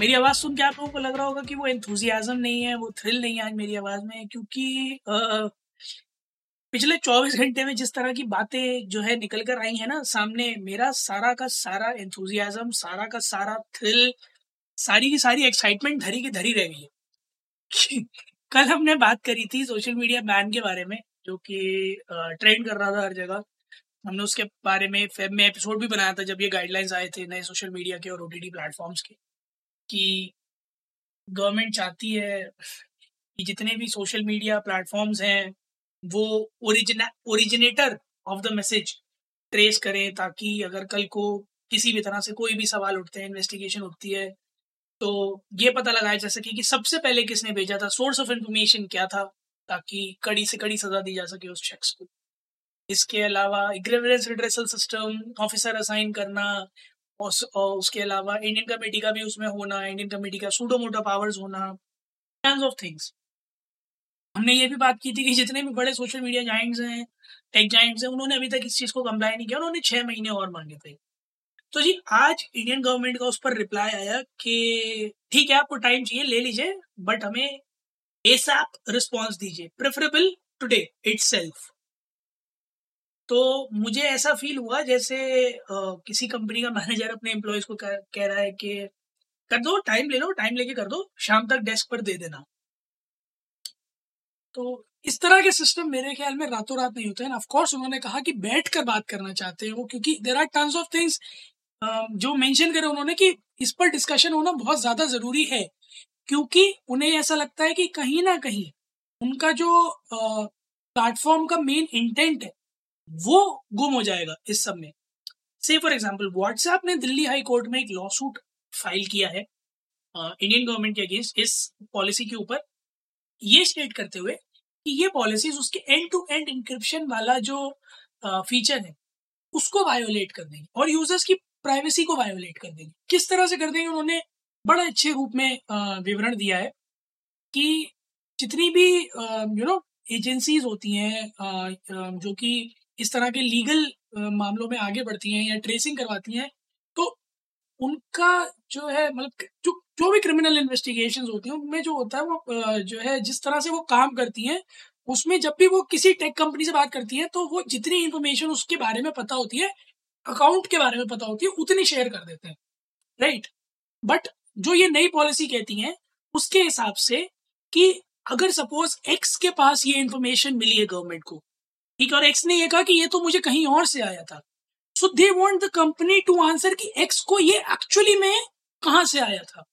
मेरी आवाज़ सुन के आप लोगों को लग रहा होगा कि वो एंथुजियाज्म नहीं है वो थ्रिल नहीं है आज मेरी आवाज़ में क्योंकि अ, पिछले 24 घंटे में जिस तरह की बातें जो है निकल कर आई है ना सामने मेरा सारा का सारा एंथुजियाज्म सारा का सारा थ्रिल सारी की सारी एक्साइटमेंट धरी की धरी रह गई है। कल हमने बात करी थी सोशल मीडिया बैन के बारे में जो कि ट्रेंड कर रहा था हर जगह। हमने उसके बारे में फेब में एपिसोड भी बनाया था जब ये गाइडलाइंस आए थे नए सोशल मीडिया के और ओटीटी प्लेटफॉर्म्स के। कि गवर्नमेंट चाहती है कि जितने भी सोशल मीडिया प्लेटफॉर्म्स हैं, वो origin originator of the message trace करें ताकि अगर कल को किसी भी तरह से कोई भी सवाल उठते हैं इन्वेस्टिगेशन उठती है तो ये पता लगाया जा सके कि सबसे पहले किसने भेजा था सोर्स ऑफ़ इंफॉर्मेशन क्या था, ताकि कड़ी से कड़ी सजा दी जा सके उस शख्स को। इसके अलावा रिड्रेसल सिस्टम ऑफिसर असाइन करना और और उसके अलावा इंडियन कमेटी का भी उसमें होना इंडियन कमेटी का सूडो मोटो पावर्स होना ऑफ़ थिंग्स हमने ये भी बात की थी कि जितने भी बड़े सोशल मीडिया जाइंट्स हैं टेक जाइंट्स हैं, उन्होंने अभी तक इस चीज़ को कंप्लाई नहीं किया, उन्होंने छह महीने और मांगे थे। तो जी, आज इंडियन गवर्नमेंट का उस पर रिप्लाई आया कि ठीक है, आपको टाइम चाहिए, ले लीजिए बट हमें एसएप रिस्पॉन्स दीजिए प्रेफरेबल टुडे इटसेल्फ तो मुझे ऐसा फील हुआ जैसे अ, किसी कंपनी का मैनेजर अपने एम्प्लॉयज़ को कह, कह रहा है कि कर दो टाइम ले लो टाइम लेके कर दो शाम तक डेस्क पर दे देना। तो इस तरह के सिस्टम मेरे ख्याल में रातों रात नहीं होते हैं। ऑफ़ कोर्स उन्होंने कहा कि बैठ कर बात करना चाहते हैं वो क्योंकि there are terms of things जो मेंशन करे उन्होंने कि इस पर डिस्कशन होना बहुत ज़्यादा ज़रूरी है क्योंकि उन्हें ऐसा लगता है कि कहीं ना कहीं उनका जो प्लेटफॉर्म का मेन इंटेंट है वो गुम हो जाएगा इस सब में। से फॉर एग्ज़ाम्पल व्हाट्सएप ने दिल्ली हाई कोर्ट में एक लॉ सूट फ़ाइल किया है इंडियन गवर्नमेंट के अगेंस्ट इस पॉलिसी के ऊपर। ये स्टेट करते हुए कि ये पॉलिसीज़ उसके एंड टू एंड इंक्रिप्शन वाला जो फीचर है, उसको वायोलेट कर देंगे और यूज़र्स की प्राइवेसी को वायोलेट कर देंगे। किस तरह से कर देंगे, उन्होंने बड़े अच्छे रूप में विवरण दिया है कि जितनी भी यू नो एजेंसीज होती हैं जो कि इस तरह के लीगल मामलों में आगे बढ़ती हैं या ट्रेसिंग करवाती हैं तो उनका जो है मतलब जो जो भी क्रिमिनल इन्वेस्टिगेशन होती हैं, उनमें जो होता है वो जो है, जिस तरह से वो काम करती हैं, उसमें जब भी वो किसी टेक कंपनी से बात करती हैं तो वो जितनी इन्फॉर्मेशन उसके बारे में पता होती है अकाउंट के बारे में पता होती है, उतनी शेयर कर देते हैं राइट बट जो ये नई पॉलिसी कहती है, उसके हिसाब से कि अगर सपोज़ एक्स के पास ये इन्फॉर्मेशन मिली है गवर्नमेंट को ठीक और एक्स ने ये कहा कि ये तो मुझे कहीं और से आया था। So they want the company to answer कि एक्स को ये एक्चुअली में कहाँ से आया था?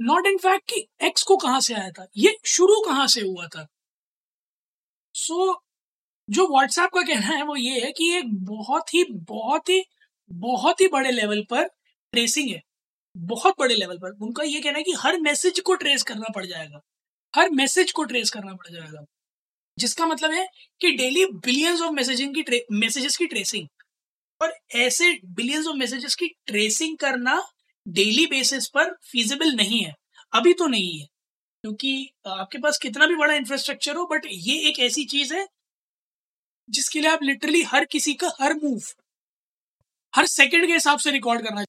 नॉट इन फैक्ट कि एक्स को कहाँ से आया था? ये शुरू कहाँ से हुआ था? सो so, जो व्हाट्सएप का कहना है वो ये है कि एक बहुत ही बहुत ही बहुत ही बड़े लेवल पर ट्रेसिंग है। बहुत बड़े लेवल पर। उनका ये कहना है कि हर मैसेज को ट्रेस करना पड़ जाएगा। हर मैसेज को ट्रेस करना पड़ जाएगा। जिसका मतलब है कि डेली बिलियंस ऑफ़ मैसेजिंग की मैसेजेस की ट्रेसिंग और ऐसे बिलियंस ऑफ़ मैसेजेस की ट्रेसिंग करना डेली बेसिस पर फिजिबल नहीं है। अभी तो नहीं है, क्योंकि आपके पास कितना भी बड़ा इंफ्रास्ट्रक्चर हो बट ये एक ऐसी चीज़ है जिसके लिए आप लिटरली हर किसी का हर मूव हर सेकंड के हिसाब से रिकॉर्ड करना।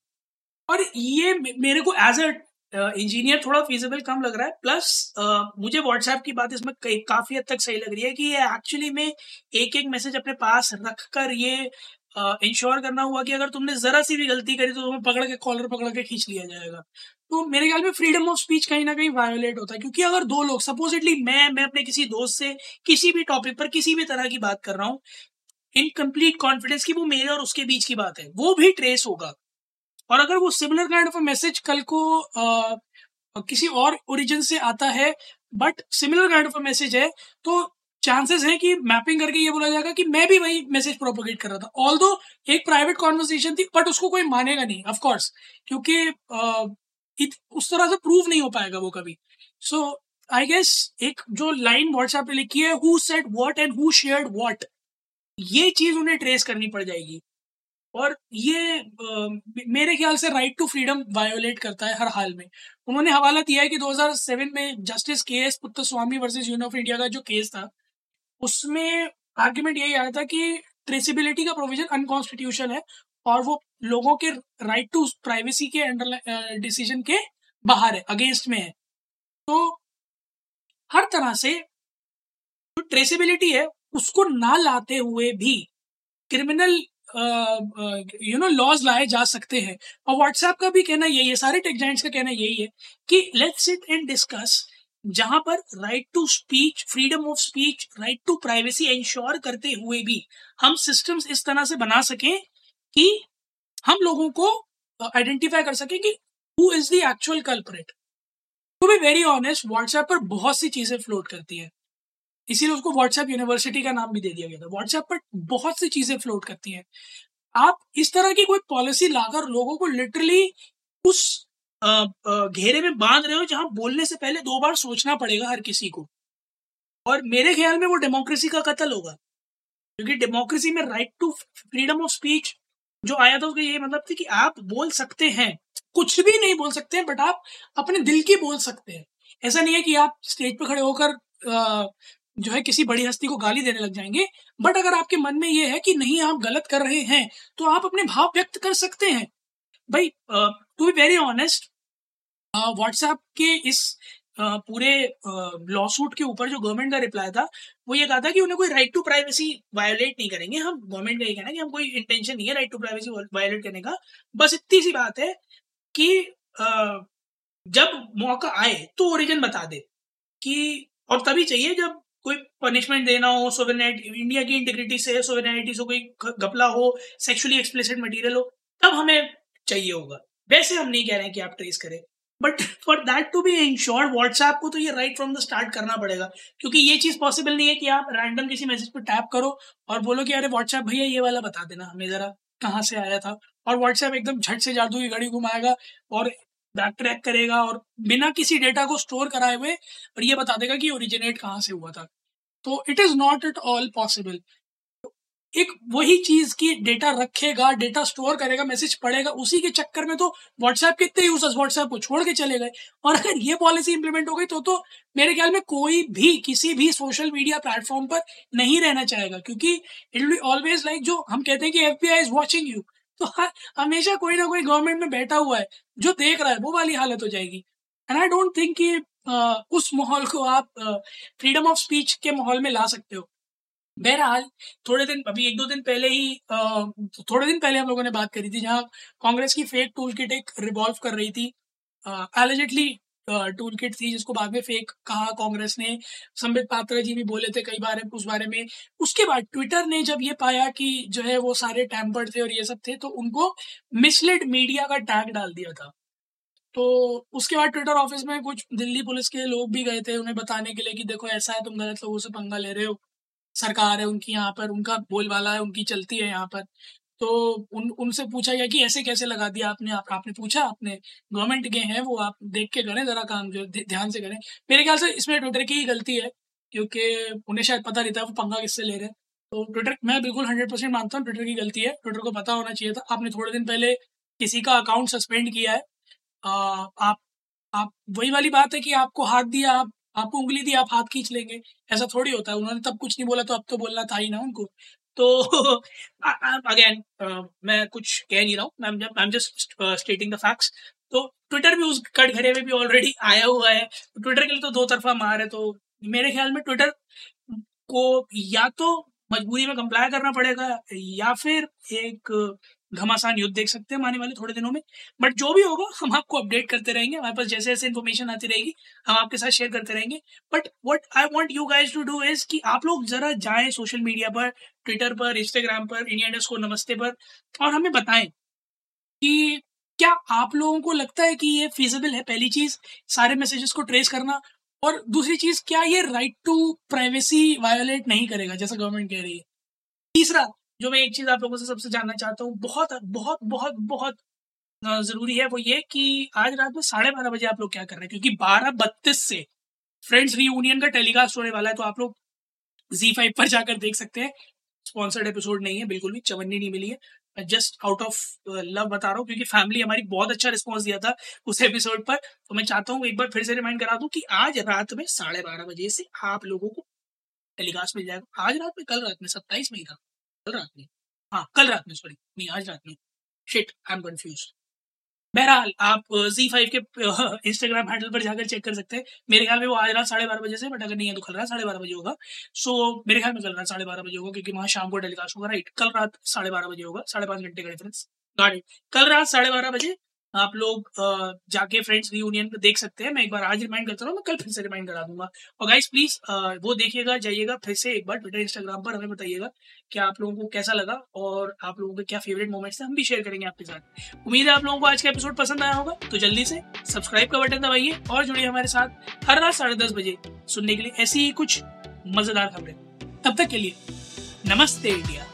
और ये मेरे को एज अ इंजीनियर थोड़ा फिजिबल कम लग रहा है। प्लस मुझे व्हाट्सएप की बात इसमें काफ़ी हद तक सही लग रही है कि ये एक्चुअली में एक एक मैसेज अपने पास रख कर ये इंश्योर करना हुआ कि अगर तुमने जरा सी भी गलती करी तो तुम्हें पकड़ के कॉलर पकड़ के खींच लिया जाएगा। तो मेरे ख्याल में फ्रीडम ऑफ़ स्पीच कहीं ना कहीं वायोलेट होता है, क्योंकि अगर दो लोग सपोजिटली मैं मैं अपने किसी दोस्त से किसी भी टॉपिक पर किसी भी तरह की बात कर रहा हूँ इन कंप्लीट कॉन्फिडेंस की वो मेरे और उसके बीच की बात है, वो भी ट्रेस होगा। और अगर वो सिमिलर काइंड ऑफ़ मैसेज कल को अ, किसी और ओरिजिन से आता है but similar kind of message है तो चांसेस है कि मैपिंग करके ये बोला जाएगा कि मैं भी वही मैसेज प्रोपोगेट कर रहा था। ऑल एक प्राइवेट कॉन्वर्सेशन थी बट उसको कोई मानेगा नहीं ऑफकोर्स क्योंकि इत- उस तरह से प्रूव नहीं हो पाएगा वो कभी। सो आई गेस एक जो लाइन व्हाट्सएप पे लिखी है who said what and who shared what ये चीज़ उन्हें ट्रेस करनी पड़ जाएगी। और ये आ, मेरे ख्याल से राइट टू फ्रीडम वायोलेट करता है हर हाल में। उन्होंने हवाला दिया है कि 2007 में justice K S Puttaswamy versus union of India का जो केस था उसमें आर्ग्यूमेंट यही आया था कि ट्रेसिबिलिटी का प्रोविज़न अनकॉन्स्टिट्यूशन है और वो लोगों के राइट टू प्राइवेसी के अंडर डिसीज़न के बाहर है अगेंस्ट में है। तो हर तरह से जो ट्रेसिबिलिटी है उसको ना लाते हुए भी क्रिमिनल यू नो लॉज लाए जा सकते हैं। और व्हाट्सएप का भी कहना यही है, सारे टेक जाइंट्स का कहना यही है कि लेट्स सिट एंड डिस्कस जहाँ पर right to speech freedom of speech right to privacy ensure करते हुए भी हम सिस्टम्स इस तरह से बना सकें कि हम लोगों को आइडेंटिफाई कर सकें कि who is the actual culprit to be very honest WhatsApp पर बहुत सी चीज़ें फ्लोट करती है। इसीलिए उसको व्हाट्सएप यूनिवर्सिटी का नाम भी दे दिया गया था। व्हाट्सएप पर बहुत सी चीज़ें फ्लोट करती हैं। आप इस तरह की कोई पॉलिसी लाकर लोगों को लिटरली उस घेरे में बाँध रहे हो जहाँ बोलने से पहले दो बार सोचना पड़ेगा हर किसी को। और मेरे ख्याल में वो डेमोक्रेसी का कत्ल होगा। क्योंकि डेमोक्रेसी में right to freedom of speech जो आया था उसका ये मतलब थी कि आप बोल सकते हैं। कुछ भी नहीं बोल सकते हैं बट आप अपने दिल की बोल सकते हैं। ऐसा नहीं है कि आप स्टेज पर खड़े होकर जो है किसी बड़ी हस्ती को गाली देने लग जाएँगे। बट अगर आपके मन में ये है कि नहीं आप गलत कर रहे हैं तो आप अपने भाव व्यक्त कर सकते हैं। भाई to be very honest WhatsApp के इस uh, पूरे लॉ सूट के ऊपर जो गवर्नमेंट का रिप्लाई था वो ये कहा था कि उन्हें कोई राइट टू प्राइवेसी वायोलेट नहीं करेंगे। हम गवर्नमेंट का ये कहना कि हम कोई इंटेंशन नहीं है राइट टू प्राइवेसी वायोलेट करने का। बस इतनी सी बात है कि uh, जब मौका आए तो ओरिजिन बता दे कि और तभी चाहिए जब कोई पनिशमेंट देना हो सोवेनाइट इंडिया की इंटीग्रिटी से सोवेनाइटी से कोई घपला हो सेक्सुअली एक्सप्लेसिड मटेरियल हो, तब हमें चाहिए होगा। वैसे हम नहीं कह रहे हैं कि आप ट्रेस करें but for that to be ensure WhatsApp को तो ये राइट फ्रॉम द स्टार्ट करना पड़ेगा, क्योंकि ये चीज़ पॉसिबल नहीं है कि आप रैंडम किसी मैसेज पर टैप करो और बोलो कि अरे व्हाट्सएप भैया ये वाला बता देना हमें जरा, कहाँ से आया था? और व्हाट्सएप एकदम झट से जादू की घड़ी घुमाएगा और बैक ट्रैक करेगा और बिना किसी डेटा को स्टोर कराए हुए और ये बता देगा कि ओरिजिनेट कहाँ से हुआ था। तो it is not at all possible एक वही चीज़ की डेटा रखेगा डेटा स्टोर करेगा मैसेज पढ़ेगा, उसी के चक्कर में तो व्हाट्सएप कितने यूज़र्स व्हाट्सएप को छोड़ के चले गए। और अगर ये पॉलिसी इंप्लीमेंट हो गई तो तो मेरे ख्याल में कोई भी, किसी भी सोशल मीडिया प्लेटफॉर्म पर नहीं रहना चाहेगा, क्योंकि इट विल ऑलवेज लाइक जो हम कहते हैं कि F B I is watching you तो हमेशा कोई ना कोई गवर्नमेंट में बैठा हुआ है, जो देख रहा है, वो वाली हालत हो जाएगी। एंड आई डोंट थिंक कि उस माहौल को आप फ्रीडम ऑफ़ स्पीच के माहौल में ला सकते हो। बहरहाल, थोड़े दिन, अभी एक दो दिन पहले ही थोड़े दिन पहले हम लोगों ने बात करी थी जहाँ कांग्रेस की फेक टूल किट एक रिवॉल्व कर रही थी। एलिजिटली टूल किट थी, जिसको बाद में फेक कहा कांग्रेस ने। संबित पात्रा जी भी बोले थे कई बार उस बारे में। उसके बाद ट्विटर ने जब ये पाया कि जो है वो सारे टैंपर्ड थे और ये सब थे तो उनको मिसलेड मीडिया का टैग डाल दिया था। तो उसके बाद ट्विटर ऑफ़िस में कुछ दिल्ली पुलिस के लोग भी गए थे उन्हें बताने के लिए कि देखो, ऐसा है, तुम गलत लोगों से पंगा ले रहे हो। सरकार है उनकी यहाँ पर, उनका बोलबाला है, उनकी चलती है यहाँ पर। तो उन उनसे पूछा गया कि ऐसे कैसे लगा दिया आपने आप, आपने पूछा आपने गवर्नमेंट के हैं वो आप देख के करें जरा काम जो ध्यान से करें। मेरे ख्याल से इसमें ट्विटर की ही गलती है क्योंकि उन्हें शायद पता नहीं था वो पंगा किससे ले रहे हैं। तो ट्विटर मैं बिल्कुल हंड्रेड परसेंट मानता हूँ ट्विटर की गलती है। ट्विटर को पता होना चाहिए था आपने थोड़े दिन पहले किसी का अकाउंट सस्पेंड किया है। आ, आप आप वही वाली बात है कि आपको हाथ दिया आप आपको उंगली दी आप हाथ खींच लेंगे। ऐसा थोड़ी होता है उन्होंने तब कुछ नहीं बोला तो अब तो बोलना था ही ना उनको। तो अगेन uh, मैं कुछ कह नहीं रहा हूँ। I am just stating the facts तो ट्विटर भी उस कटघरे में भी ऑलरेडी आया हुआ है। ट्विटर के लिए तो दो तरफा मार है। तो मेरे ख्याल में ट्विटर को या तो मजबूरी में कंप्लाई करना पड़ेगा या फिर एक घमासान युद्ध देख सकते हैं आने वाले थोड़े दिनों में। बट जो भी होगा, हम आपको अपडेट करते रहेंगे। हमारे पास जैसे जैसे इन्फॉर्मेशन आती रहेगी, हम आपके साथ शेयर करते रहेंगे। But what I want you guys to do is कि आप लोग जरा जाएँ सोशल मीडिया पर ट्विटर पर इंस्टाग्राम पर इंडिया इंडस्ट को नमस्ते पर, और हमें बताएँ कि क्या आप लोगों को लगता है कि ये फिजिबल है पहली चीज़? सारे मैसेजेस को ट्रेस करना। और दूसरी चीज़, क्या ये राइट टू प्राइवेसी वायोलेट नहीं करेगा, जैसा गवर्नमेंट कह रही है? तीसरा जो मैं एक चीज़ आप लोगों से सबसे जानना चाहता हूँ, बहुत बहुत बहुत बहुत ज़रूरी है वो ये कि आज रात में साढ़े बारह बजे आप लोग क्या कर रहे हैं? क्योंकि बारह बत्तीस से फ्रेंड्स रीयूनियन का टेलीकास्ट होने वाला है तो आप लोग जी फाइव पर जाकर देख सकते हैं। स्पॉन्सर्ड एपिसोड नहीं है, बिल्कुल भी, चवन्नी नहीं मिली है। जस्ट आउट ऑफ़ लव बता रहा हूँ, क्योंकि फैमिली हमारी बहुत अच्छा रिस्पॉन्स दिया था उस एपिसोड पर। तो मैं चाहता हूँ एक बार फिर से रिमाइंड करा दूँ कि आज रात में साढ़े बारह बजे से आप लोगों को टेलीकास्ट मिल जाएगा। आज रात में, कल रात में, सत्ताईस मई था। कल रात में। हाँ कल रात में सॉरी नहीं आज रात में। शिट आई एम कंफ्यूज बहरहाल आप जी फाइव के इंस्टाग्राम हैंडल पर जाकर चेक कर सकते हैं। मेरे ख्याल में वो आज रात साढ़े बारह बजे से बट अगर नहीं है तो कल रात साढ़े बारह बजे होगा। सो so, मेरे ख्याल में कल रात साढ़े बारह बजे होगा क्योंकि वहाँ शाम को टेलीकास्ट होगा राइट कल रात साढ़े बारह बजे होगा साढ़े पाँच घंटे का डिफरेंस गाड़ी कल रात साढ़े बारह बजे आप लोग जाके फ्रेंड्स रीयूनियन देख सकते हैं। मैं एक बार आज रिमाइंड करता हूँ मैं कल फिर से रिमाइंड करा दूँगा। और गाइस प्लीज़ वो देखिएगा, जाइएगा, फिर से एक बार ट्विटर इंस्टाग्राम पर हमें बताइएगा कि आप लोगों को कैसा लगा और आप लोगों के क्या फेवरेट मोमेंट्स थे हम भी शेयर करेंगे आपके साथ। उम्मीद है आप लोगों को आज का एपिसोड पसंद आया होगा तो जल्दी से सब्सक्राइब का बटन दबाइए और जुड़िए हमारे साथ हर रात साढ़े दस बजे सुनने के लिए ऐसी ही कुछ मज़ेदार खबरें। तब तक के लिए नमस्ते इंडिया।